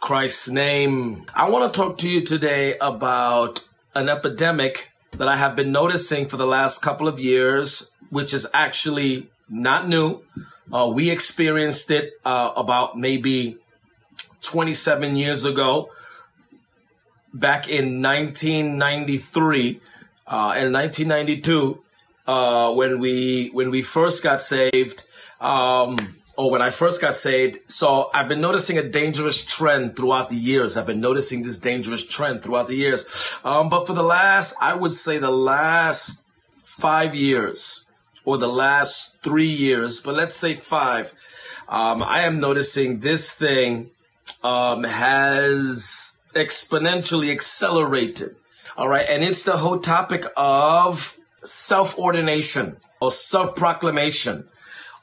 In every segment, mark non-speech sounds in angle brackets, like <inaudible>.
Christ's name. I want to talk to you today about an epidemic that I have been noticing for the last couple of years, which is actually not new. Uh, we experienced it uh, about maybe 27 years ago, back in 1993 uh, and 1992, uh, when we when we first got saved. Um, or when I first got saved. So I've been noticing a dangerous trend throughout the years. I've been noticing this dangerous trend throughout the years. Um, but for the last, I would say the last five years or the last three years, but let's say five, um, I am noticing this thing um, has exponentially accelerated. All right. And it's the whole topic of self ordination or self proclamation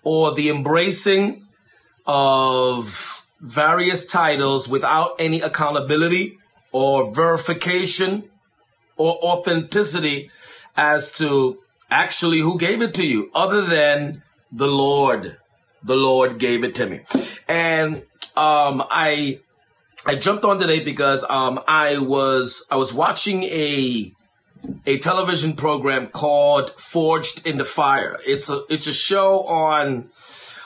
or the embracing of various titles without any accountability or verification or authenticity as to actually who gave it to you other than the Lord. The Lord gave it to me. And um, I I jumped on today because um, I was I was watching a a television program called Forged in the Fire. It's a it's a show on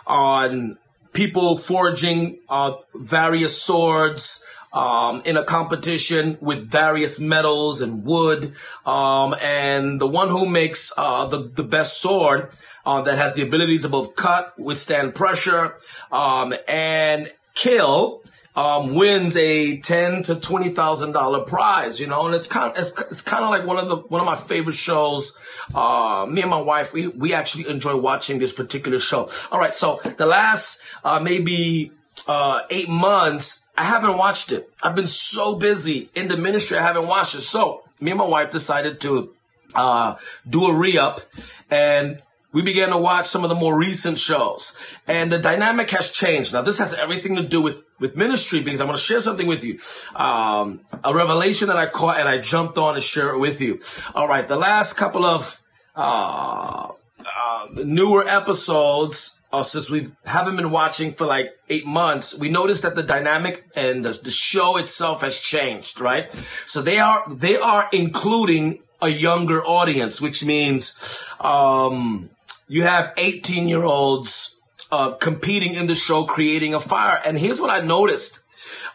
on people forging uh, various swords um, in a competition with various metals and wood. Um, and the one who makes uh, the the best sword uh, that has the ability to both cut, withstand pressure, um, and kill um, wins a ten to twenty thousand dollar prize, you know, and it's kind of it's, it's kind of like one of the one of my favorite shows. Uh, me and my wife, we we actually enjoy watching this particular show. All right, so the last uh, maybe uh, eight months, I haven't watched it. I've been so busy in the ministry, I haven't watched it. So me and my wife decided to uh, do a re up and we began to watch some of the more recent shows and the dynamic has changed. Now, this has everything to do with, with ministry because I'm going to share something with you. Um, a revelation that I caught and I jumped on to share it with you. All right. The last couple of, uh, uh, newer episodes, uh, since we haven't been watching for like eight months, we noticed that the dynamic and the, the show itself has changed, right? So they are, they are including a younger audience, which means, um, you have 18 year olds uh, competing in the show, creating a fire. And here's what I noticed.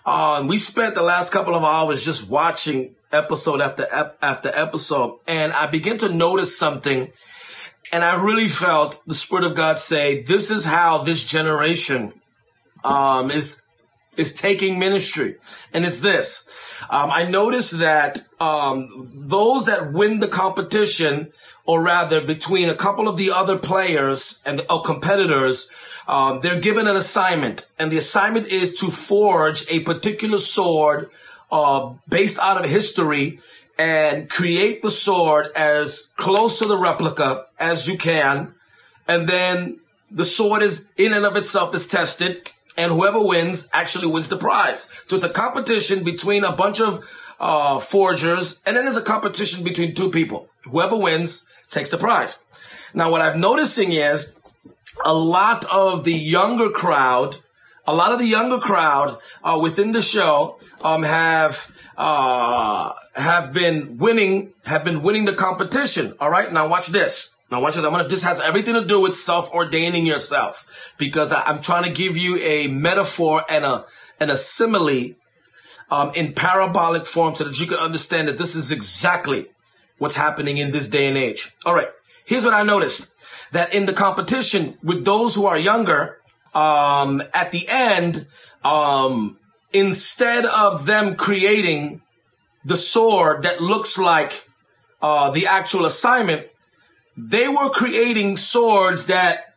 Um, we spent the last couple of hours just watching episode after ep- after episode, and I began to notice something. And I really felt the Spirit of God say, "This is how this generation um, is is taking ministry. And it's this. Um, I noticed that um, those that win the competition, or rather between a couple of the other players and uh, competitors, um, they're given an assignment. And the assignment is to forge a particular sword uh, based out of history and create the sword as close to the replica as you can. And then the sword is in and of itself is tested and whoever wins actually wins the prize. So it's a competition between a bunch of uh, forgers, and then there's a competition between two people. Whoever wins takes the prize. Now, what I'm noticing is a lot of the younger crowd a lot of the younger crowd uh, within the show um, have uh, have been winning have been winning the competition. All right, now watch this. Now watch this. I'm gonna. This has everything to do with self ordaining yourself because I, am trying to give you a metaphor and a and a simile um, in parabolic form so that you can understand that this is exactly what's happening in this day and age. All right. Here's what I noticed that in the competition with those who are younger, um, at the end, um, instead of them creating the sword that looks like uh, the actual assignment, they were creating swords that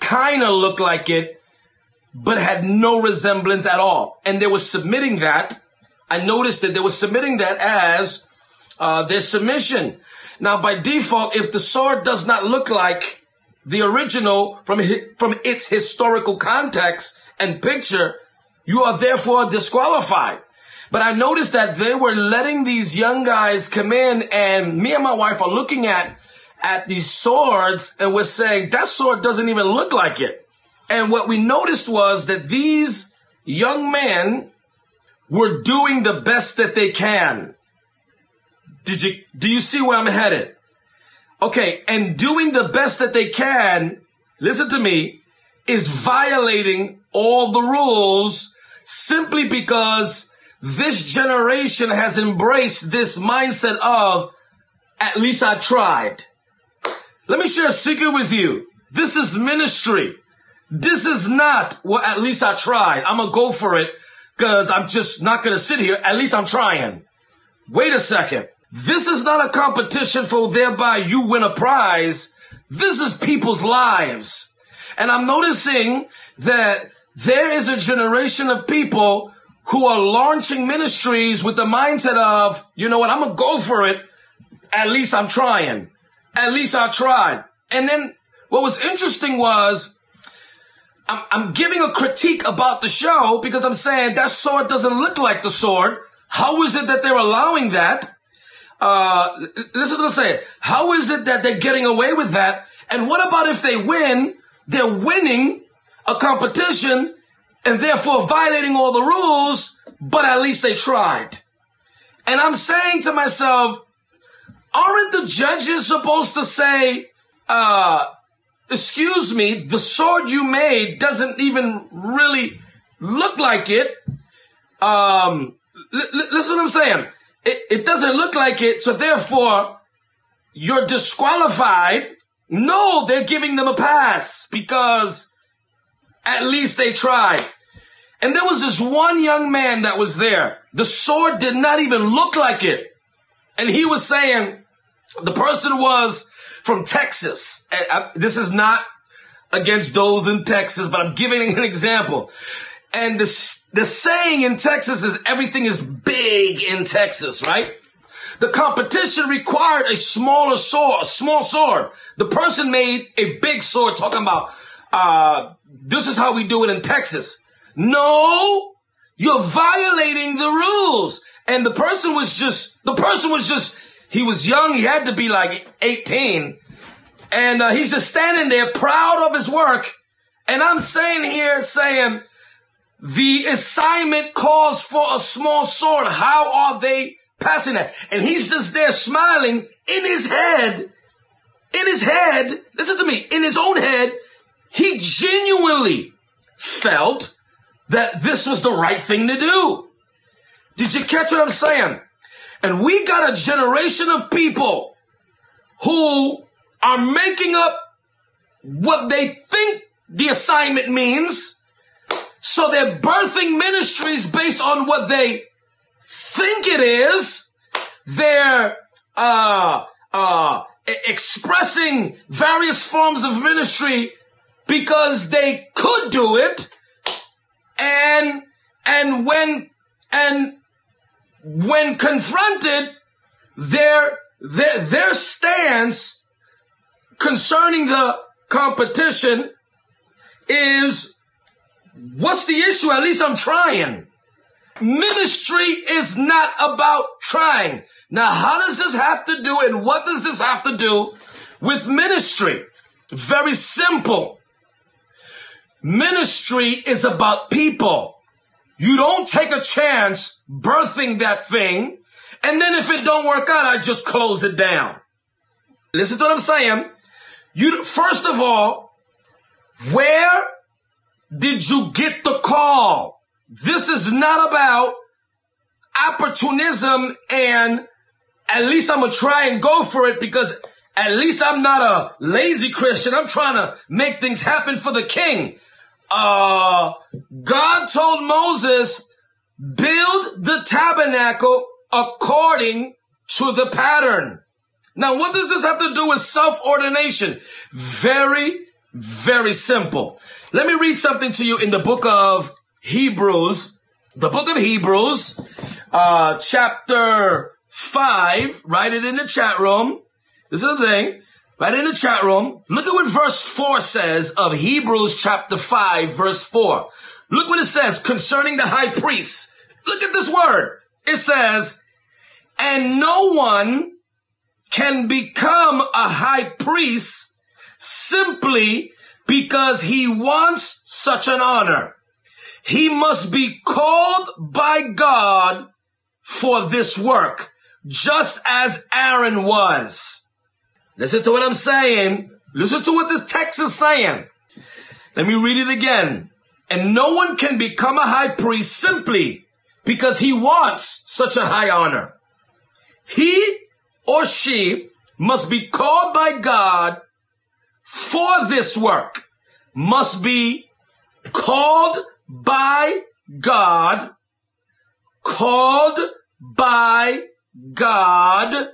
kind of looked like it, but had no resemblance at all. And they were submitting that. I noticed that they were submitting that as uh, their submission. Now, by default, if the sword does not look like the original from, from its historical context and picture, you are therefore disqualified. But I noticed that they were letting these young guys come in and me and my wife are looking at, at these swords and we're saying that sword doesn't even look like it. And what we noticed was that these young men were doing the best that they can. Did you, do you see where I'm headed? Okay, and doing the best that they can, listen to me, is violating all the rules simply because this generation has embraced this mindset of, at least I tried. Let me share a secret with you. This is ministry. This is not, well, at least I tried. I'm gonna go for it because I'm just not gonna sit here. At least I'm trying. Wait a second. This is not a competition for thereby you win a prize. This is people's lives. And I'm noticing that there is a generation of people who are launching ministries with the mindset of, you know what, I'm going to go for it. At least I'm trying. At least I tried. And then what was interesting was I'm, I'm giving a critique about the show because I'm saying that sword doesn't look like the sword. How is it that they're allowing that? Uh, listen to what I'm saying. How is it that they're getting away with that? And what about if they win? They're winning a competition and therefore violating all the rules, but at least they tried. And I'm saying to myself, aren't the judges supposed to say, uh, excuse me, the sword you made doesn't even really look like it. Um, l- listen what I'm saying. It, it doesn't look like it, so therefore you're disqualified. No, they're giving them a pass because at least they tried. And there was this one young man that was there. The sword did not even look like it. And he was saying, the person was from Texas. I, uh, this is not against those in Texas, but I'm giving an <laughs> example. And the, the saying in Texas is everything is big in Texas, right? The competition required a smaller sword, a small sword. The person made a big sword talking about, uh, this is how we do it in Texas. No, you're violating the rules. And the person was just, the person was just, he was young. He had to be like 18. And uh, he's just standing there proud of his work. And I'm saying here saying, the assignment calls for a small sword. How are they passing that? And he's just there smiling in his head. In his head, listen to me, in his own head, he genuinely felt that this was the right thing to do. Did you catch what I'm saying? And we got a generation of people who are making up what they think the assignment means so they're birthing ministries based on what they think it is. They're, uh, uh, expressing various forms of ministry because they could do it. And, and when, and when confronted, their, their, their stance concerning the competition is What's the issue? At least I'm trying. Ministry is not about trying. Now, how does this have to do and what does this have to do with ministry? Very simple. Ministry is about people. You don't take a chance birthing that thing. And then if it don't work out, I just close it down. Listen to what I'm saying. You, first of all, where did you get the call? This is not about opportunism and at least I'm going to try and go for it because at least I'm not a lazy Christian. I'm trying to make things happen for the king. Uh, God told Moses, build the tabernacle according to the pattern. Now, what does this have to do with self-ordination? Very, very simple. Let me read something to you in the book of Hebrews, the book of Hebrews, uh, chapter five. Write it in the chat room. This is what I'm saying. Write it in the chat room. Look at what verse four says of Hebrews chapter five, verse four. Look what it says concerning the high priest. Look at this word. It says, and no one can become a high priest simply because he wants such an honor. He must be called by God for this work, just as Aaron was. Listen to what I'm saying. Listen to what this text is saying. Let me read it again. And no one can become a high priest simply because he wants such a high honor. He or she must be called by God for this work, must be called by God, called by God.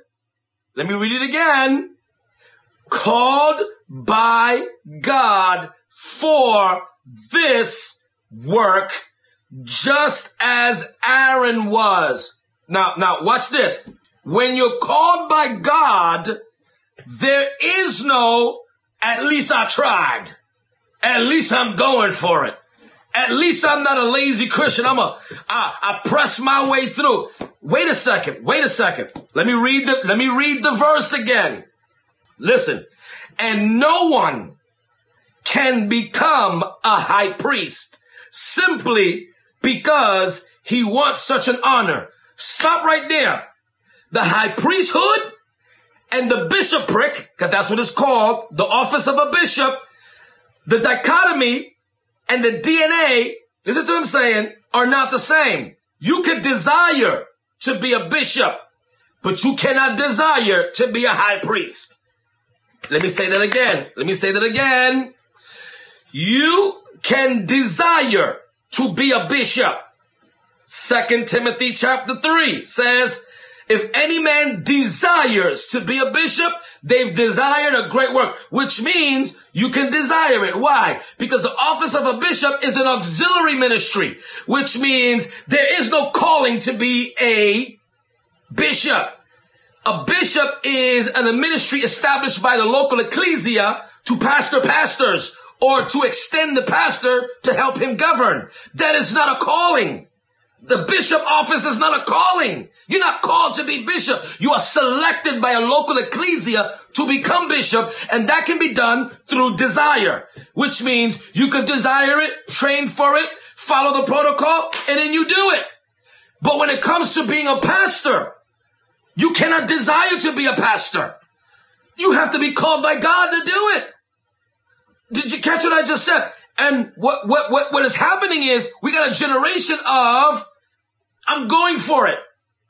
Let me read it again. Called by God for this work, just as Aaron was. Now, now watch this. When you're called by God, there is no, at least I tried. At least I'm going for it. At least I'm not a lazy Christian. I'm a, I, I press my way through. Wait a second. Wait a second. Let me read the, let me read the verse again. Listen. And no one can become a high priest simply because he wants such an honor. Stop right there the high priesthood and the bishopric, because that's what it's called, the office of a bishop, the dichotomy and the DNA, listen to what I'm saying, are not the same. You could desire to be a bishop, but you cannot desire to be a high priest. Let me say that again. Let me say that again. You can desire to be a bishop. Second Timothy chapter three says, if any man desires to be a bishop, they've desired a great work, which means you can desire it. Why? Because the office of a bishop is an auxiliary ministry, which means there is no calling to be a bishop. A bishop is an, ministry established by the local ecclesia to pastor pastors or to extend the pastor to help him govern. That is not a calling. The bishop office is not a calling. You're not called to be bishop. You are selected by a local ecclesia to become bishop, and that can be done through desire, which means you could desire it, train for it, follow the protocol, and then you do it. But when it comes to being a pastor, you cannot desire to be a pastor. You have to be called by God to do it. Did you catch what I just said? And what, what, what, what is happening is we got a generation of I'm going for it.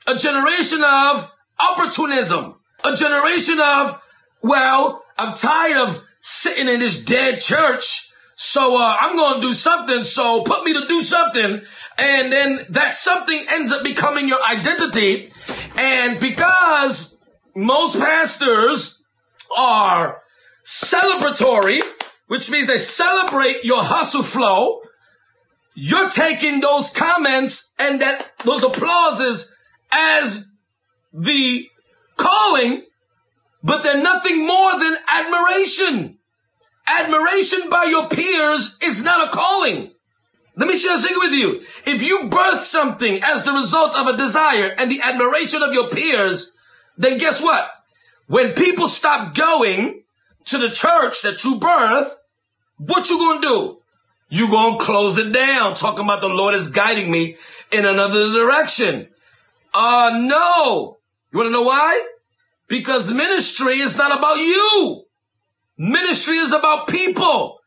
A generation of opportunism. A generation of, well, I'm tired of sitting in this dead church. So, uh, I'm going to do something. So put me to do something. And then that something ends up becoming your identity. And because most pastors are celebratory, which means they celebrate your hustle flow, you're taking those comments and that those applauses as the calling, but they're nothing more than admiration. Admiration by your peers is not a calling. Let me share secret with you. If you birth something as the result of a desire and the admiration of your peers, then guess what? When people stop going to the church that you birth, what you gonna do? You gonna close it down, talking about the Lord is guiding me in another direction. Uh, no. You wanna know why? Because ministry is not about you. Ministry is about people.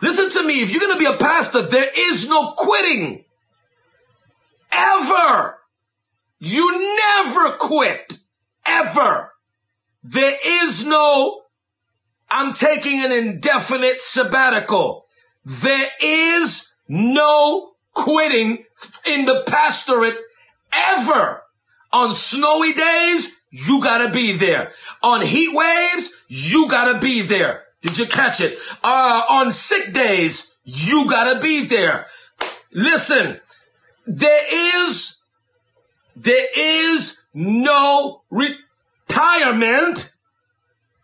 Listen to me. If you're going to be a pastor, there is no quitting. Ever. You never quit. Ever. There is no, I'm taking an indefinite sabbatical. There is no quitting in the pastorate ever. On snowy days, you gotta be there. On heat waves, you gotta be there. Did you catch it? Uh, on sick days, you gotta be there. Listen, there is, there is no retirement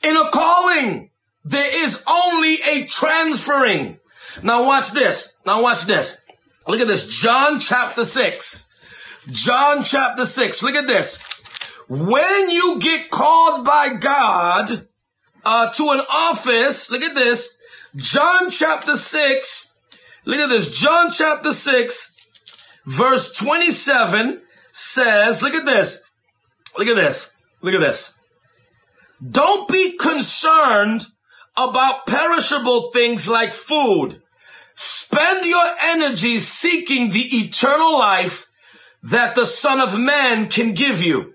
in a calling. There is only a transferring. Now watch this. Now watch this. Look at this. John chapter six. John chapter six. Look at this. When you get called by God, uh, to an office. Look at this. John chapter 6. Look at this. John chapter 6, verse 27 says, look at this. Look at this. Look at this. Don't be concerned about perishable things like food. Spend your energy seeking the eternal life that the Son of Man can give you.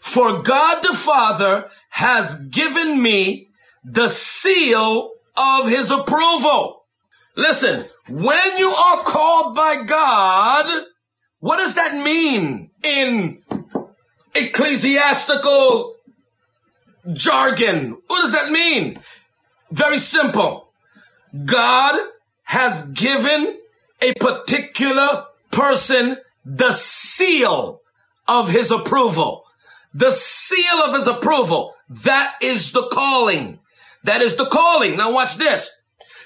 For God the Father has given me the seal of his approval. Listen, when you are called by God, what does that mean in ecclesiastical jargon? What does that mean? Very simple. God has given a particular person the seal of his approval. The seal of his approval. That is the calling. That is the calling. Now watch this.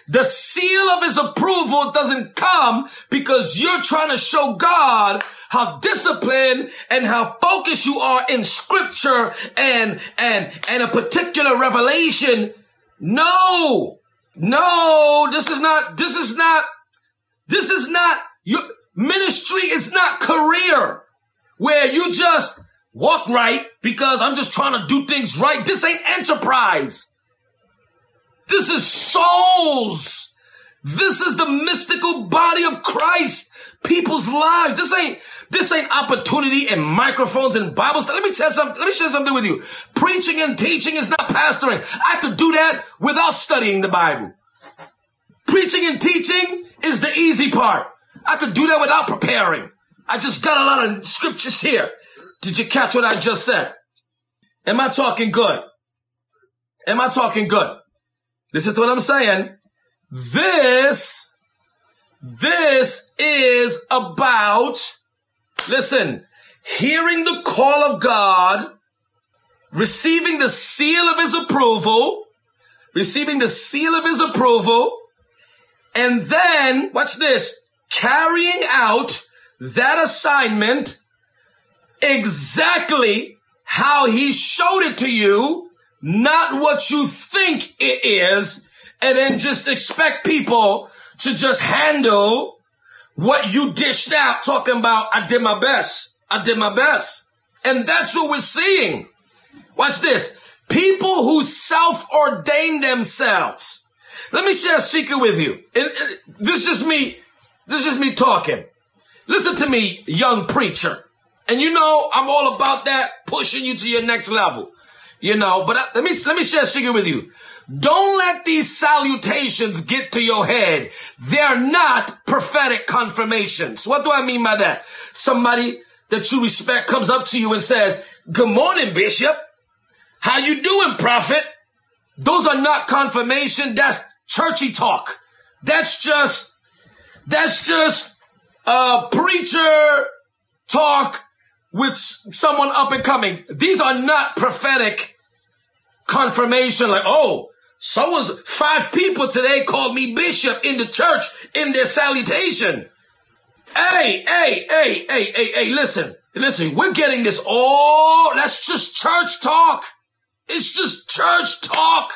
The seal of his approval doesn't come because you're trying to show God how disciplined and how focused you are in scripture and, and, and a particular revelation. No, no, this is not, this is not, this is not your ministry is not career where you just walk right because I'm just trying to do things right. This ain't enterprise. This is souls. This is the mystical body of Christ. People's lives. This ain't, this ain't opportunity and microphones and Bibles. Let me tell something. Let me share something with you. Preaching and teaching is not pastoring. I could do that without studying the Bible. Preaching and teaching is the easy part. I could do that without preparing. I just got a lot of scriptures here. Did you catch what I just said? Am I talking good? Am I talking good? Listen to what I'm saying. This, this is about, listen, hearing the call of God, receiving the seal of his approval, receiving the seal of his approval, and then, watch this, carrying out that assignment exactly how he showed it to you not what you think it is, and then just expect people to just handle what you dished out talking about, I did my best. I did my best. And that's what we're seeing. Watch this. People who self-ordain themselves. Let me share a secret with you. And this is me. This is me talking. Listen to me, young preacher. And you know, I'm all about that, pushing you to your next level. You know, but I, let me, let me share a secret with you. Don't let these salutations get to your head. They're not prophetic confirmations. What do I mean by that? Somebody that you respect comes up to you and says, good morning, bishop. How you doing, prophet? Those are not confirmation. That's churchy talk. That's just, that's just, uh, preacher talk with someone up and coming. These are not prophetic confirmation like, oh, someone's five people today called me bishop in the church in their salutation. Hey, hey, hey, hey, hey, hey, listen, listen, we're getting this all, that's just church talk. It's just church talk.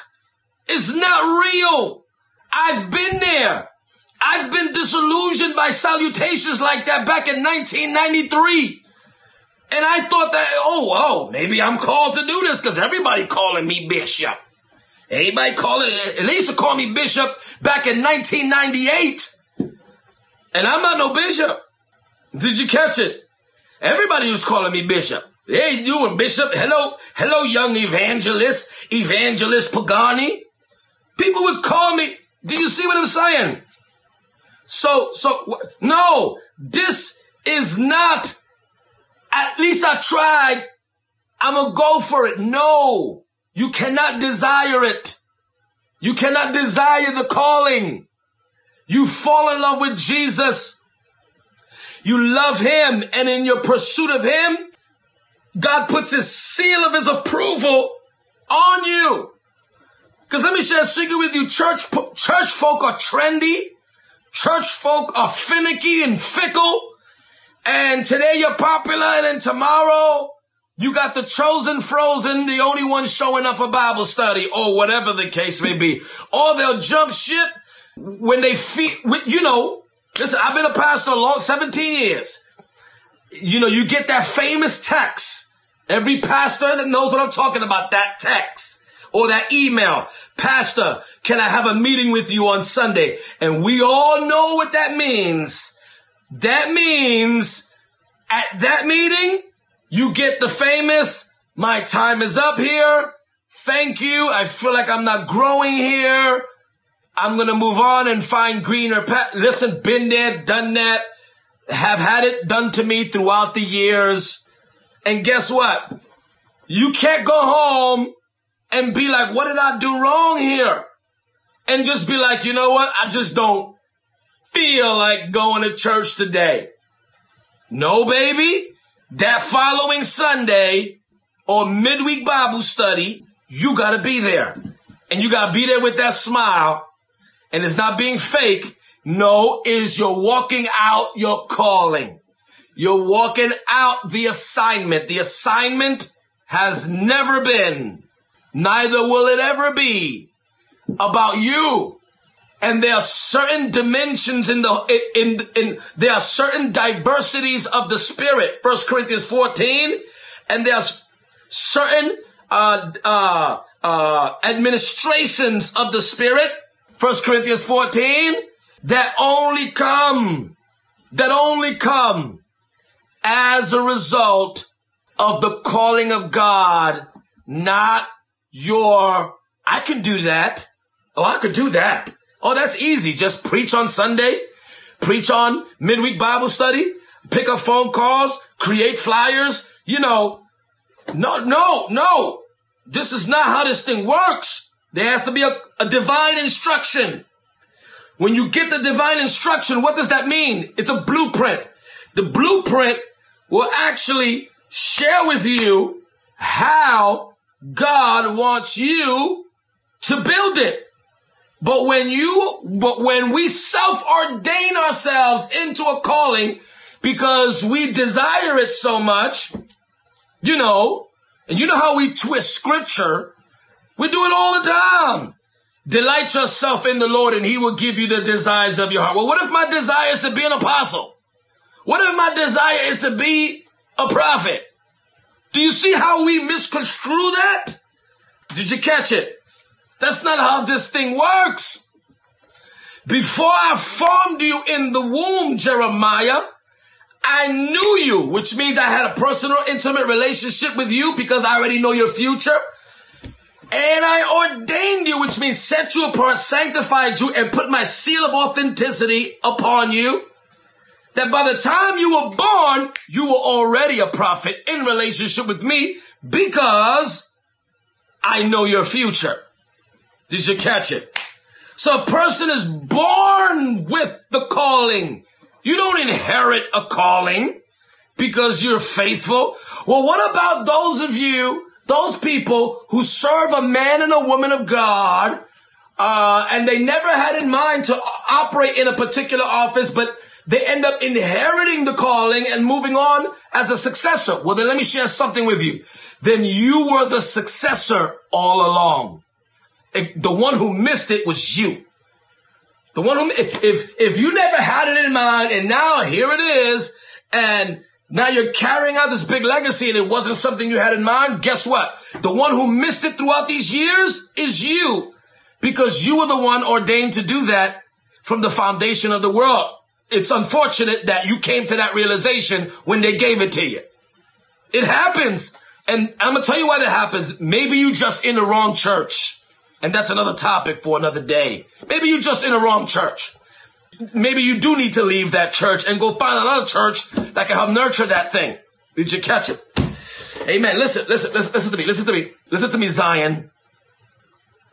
It's not real. I've been there. I've been disillusioned by salutations like that back in 1993. And I thought that, oh, oh, maybe I'm called to do this because everybody calling me bishop. Anybody calling, at least call me bishop back in 1998. And I'm not no bishop. Did you catch it? Everybody was calling me bishop. Hey, doing bishop. Hello, hello, young evangelist, evangelist Pagani. People would call me. Do you see what I'm saying? So, so, no, this is not, at least I tried. I'm gonna go for it. No, you cannot desire it. You cannot desire the calling. You fall in love with Jesus. You love him and in your pursuit of him, God puts his seal of his approval on you. Cause let me share a secret with you. Church, church folk are trendy. Church folk are finicky and fickle. And today you're popular and then tomorrow you got the chosen frozen, the only one showing up for Bible study or whatever the case may be. Or they'll jump ship when they feel, you know, listen, I've been a pastor long, 17 years. You know, you get that famous text. Every pastor that knows what I'm talking about, that text or that email. Pastor, can I have a meeting with you on Sunday? And we all know what that means. That means at that meeting, you get the famous, my time is up here. Thank you. I feel like I'm not growing here. I'm going to move on and find greener pa- Listen, been there, done that, have had it done to me throughout the years. And guess what? You can't go home and be like, what did I do wrong here? And just be like, you know what? I just don't feel like going to church today. No, baby. That following Sunday or midweek Bible study, you gotta be there. And you gotta be there with that smile and it's not being fake. No, is you're walking out your calling. You're walking out the assignment. The assignment has never been, neither will it ever be about you. And there are certain dimensions in the, in, in, in there are certain diversities of the spirit. First Corinthians 14. And there's certain, uh, uh, uh, administrations of the spirit First Corinthians 14, that only come, that only come as a result of the calling of God, not your, I can do that. Oh, I could do that. Oh, that's easy. Just preach on Sunday, preach on midweek Bible study, pick up phone calls, create flyers, you know. No, no, no. This is not how this thing works. There has to be a, a divine instruction. When you get the divine instruction, what does that mean? It's a blueprint. The blueprint will actually share with you how God wants you to build it. But when you, but when we self-ordain ourselves into a calling because we desire it so much, you know, and you know how we twist scripture we do it all the time. Delight yourself in the Lord and he will give you the desires of your heart. Well, what if my desire is to be an apostle? What if my desire is to be a prophet? Do you see how we misconstrue that? Did you catch it? That's not how this thing works. Before I formed you in the womb, Jeremiah, I knew you, which means I had a personal, intimate relationship with you because I already know your future. And I ordained you, which means set you apart, sanctified you, and put my seal of authenticity upon you. That by the time you were born, you were already a prophet in relationship with me because I know your future. Did you catch it? So a person is born with the calling. You don't inherit a calling because you're faithful. Well, what about those of you those people who serve a man and a woman of God, uh, and they never had in mind to operate in a particular office, but they end up inheriting the calling and moving on as a successor. Well, then let me share something with you. Then you were the successor all along. The one who missed it was you. The one who, if, if you never had it in mind and now here it is and now you're carrying out this big legacy and it wasn't something you had in mind, guess what? The one who missed it throughout these years is you because you were the one ordained to do that from the foundation of the world. It's unfortunate that you came to that realization when they gave it to you. It happens. And I'm going to tell you why that happens. Maybe you just in the wrong church. And that's another topic for another day. Maybe you're just in the wrong church. Maybe you do need to leave that church and go find another church that can help nurture that thing. Did you catch it? Amen. Listen, listen, listen, listen to me. Listen to me. Listen to me, Zion.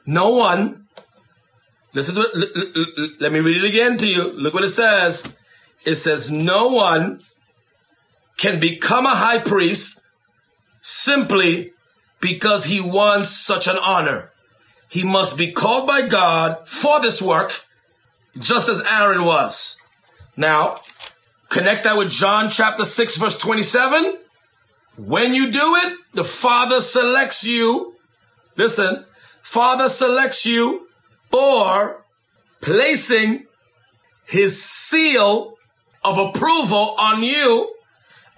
No one. Listen to. Let me read it again to you. Look what it says. It says, no one can become a high priest simply because he wants such an honor. He must be called by God for this work, just as Aaron was. Now, connect that with John chapter 6 verse 27. When you do it, the Father selects you. Listen, Father selects you for placing his seal of approval on you.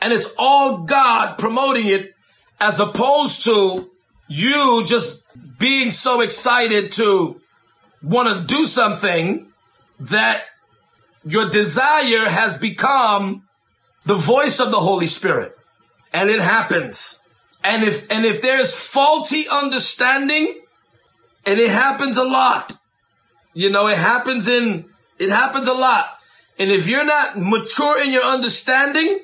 And it's all God promoting it as opposed to you just being so excited to want to do something that your desire has become the voice of the Holy Spirit. And it happens. And if, and if there's faulty understanding, and it happens a lot, you know, it happens in, it happens a lot. And if you're not mature in your understanding,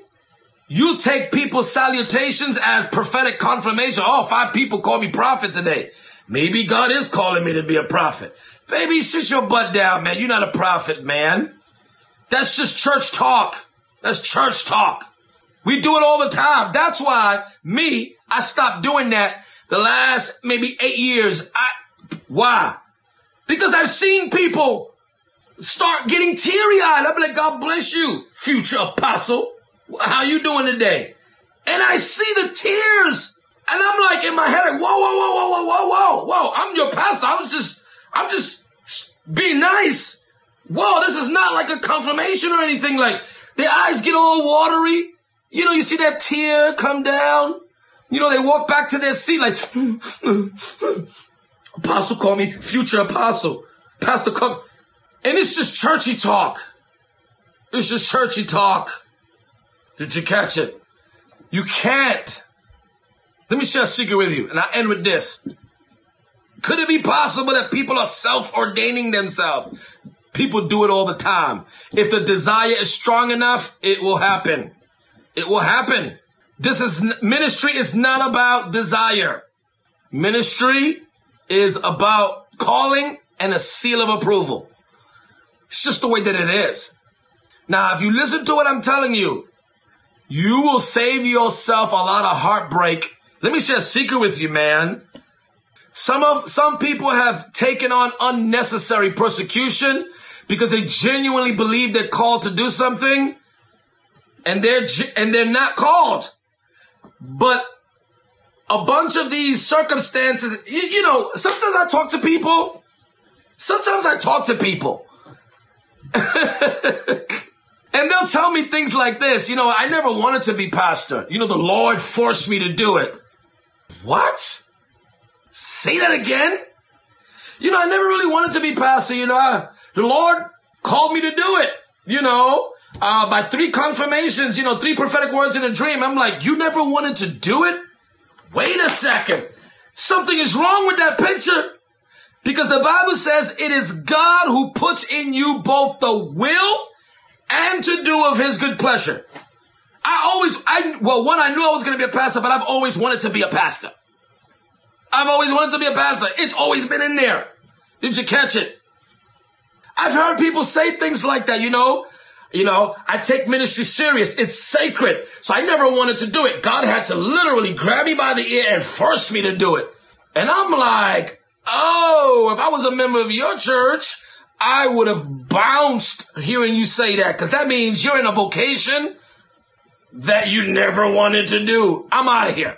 you take people's salutations as prophetic confirmation. Oh, five people call me prophet today. Maybe God is calling me to be a prophet. Baby, sit your butt down, man. You're not a prophet, man. That's just church talk. That's church talk. We do it all the time. That's why me, I stopped doing that the last maybe eight years. I, why? Because I've seen people start getting teary eyed. I'm like, God bless you, future apostle. How you doing today? And I see the tears. And I'm like in my head, like, whoa, whoa, whoa, whoa, whoa, whoa, whoa, I'm your pastor. I was just, I'm just being nice. Whoa, this is not like a confirmation or anything. Like their eyes get all watery. You know, you see that tear come down. You know, they walk back to their seat like, <laughs> apostle call me future apostle. Pastor come. And it's just churchy talk. It's just churchy talk. Did you catch it? You can't. Let me share a secret with you, and I'll end with this. Could it be possible that people are self-ordaining themselves? People do it all the time. If the desire is strong enough, it will happen. It will happen. This is ministry is not about desire. Ministry is about calling and a seal of approval. It's just the way that it is. Now, if you listen to what I'm telling you, you will save yourself a lot of heartbreak. Let me share a secret with you, man. Some of, some people have taken on unnecessary persecution because they genuinely believe they're called to do something and they're, and they're not called. But a bunch of these circumstances, you, you know, sometimes I talk to people. Sometimes I talk to people. <laughs> And they'll tell me things like this. You know, I never wanted to be pastor. You know, the Lord forced me to do it. What? Say that again? You know, I never really wanted to be pastor. You know, the Lord called me to do it. You know, uh, by three confirmations, you know, three prophetic words in a dream. I'm like, you never wanted to do it? Wait a second. Something is wrong with that picture. Because the Bible says it is God who puts in you both the will and to do of his good pleasure. I always, I, well, one, I knew I was going to be a pastor, but I've always wanted to be a pastor. I've always wanted to be a pastor. It's always been in there. Did you catch it? I've heard people say things like that, you know, you know, I take ministry serious. It's sacred. So I never wanted to do it. God had to literally grab me by the ear and force me to do it. And I'm like, oh, if I was a member of your church, I would have bounced hearing you say that because that means you're in a vocation that you never wanted to do. I'm out of here.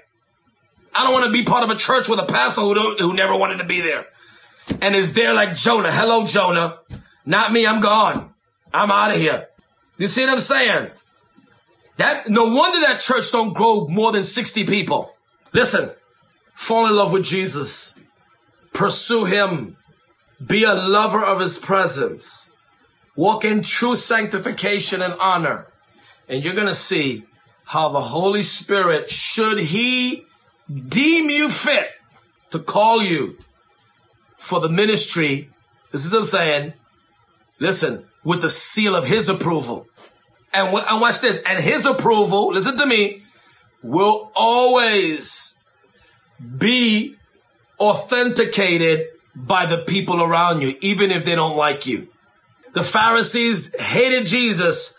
I don't want to be part of a church with a pastor who, who never wanted to be there and is there like Jonah. Hello, Jonah. Not me, I'm gone. I'm out of here. You see what I'm saying? That, no wonder that church don't grow more than 60 people. Listen, fall in love with Jesus. Pursue him. Be a lover of his presence. Walk in true sanctification and honor. And you're going to see how the Holy Spirit, should he deem you fit to call you for the ministry, this is what I'm saying. Listen, with the seal of his approval. And, w- and watch this. And his approval, listen to me, will always be authenticated by the people around you, even if they don't like you. The Pharisees hated Jesus,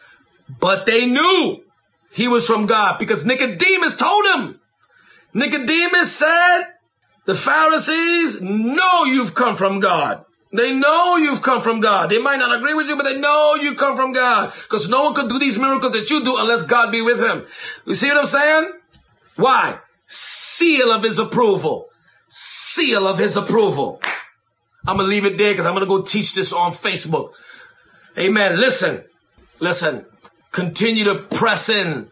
but they knew he was from God because Nicodemus told him. Nicodemus said, the Pharisees know you've come from God. They know you've come from God. They might not agree with you, but they know you come from God. Because no one could do these miracles that you do unless God be with him. You see what I'm saying? Why? Seal of his approval. Seal of his approval. I'm going to leave it there because I'm going to go teach this on Facebook. Amen. Listen, listen, continue to press in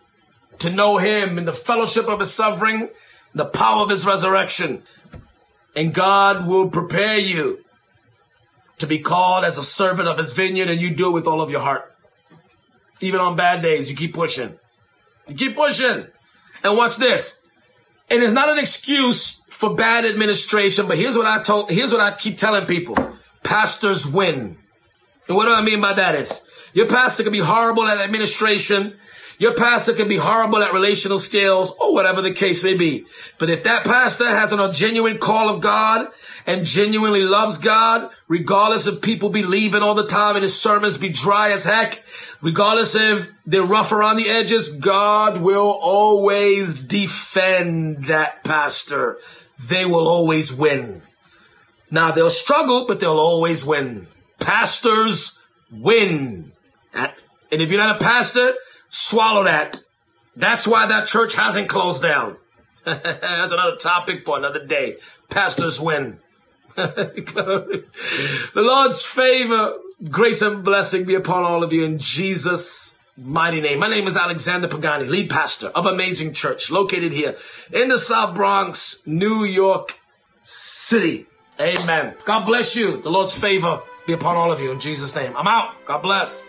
to know him in the fellowship of his suffering, the power of his resurrection. And God will prepare you to be called as a servant of his vineyard and you do it with all of your heart. Even on bad days, you keep pushing. You keep pushing. And watch this. And it's not an excuse for bad administration, but here's what I told, here's what I keep telling people. Pastors win. And what do I mean by that is your pastor can be horrible at administration. Your pastor can be horrible at relational skills or whatever the case may be. But if that pastor has a genuine call of God and genuinely loves God, regardless of people be leaving all the time and his sermons be dry as heck, regardless if they're rough around the edges, God will always defend that pastor. They will always win. Now they'll struggle, but they'll always win. Pastors win. And if you're not a pastor, swallow that. That's why that church hasn't closed down. <laughs> That's another topic for another day. Pastors win. <laughs> the Lord's favor, grace and blessing be upon all of you in Jesus' mighty name. My name is Alexander Pagani, lead pastor of Amazing Church, located here in the South Bronx, New York City. Amen. God bless you. The Lord's favor be upon all of you in Jesus' name. I'm out. God bless.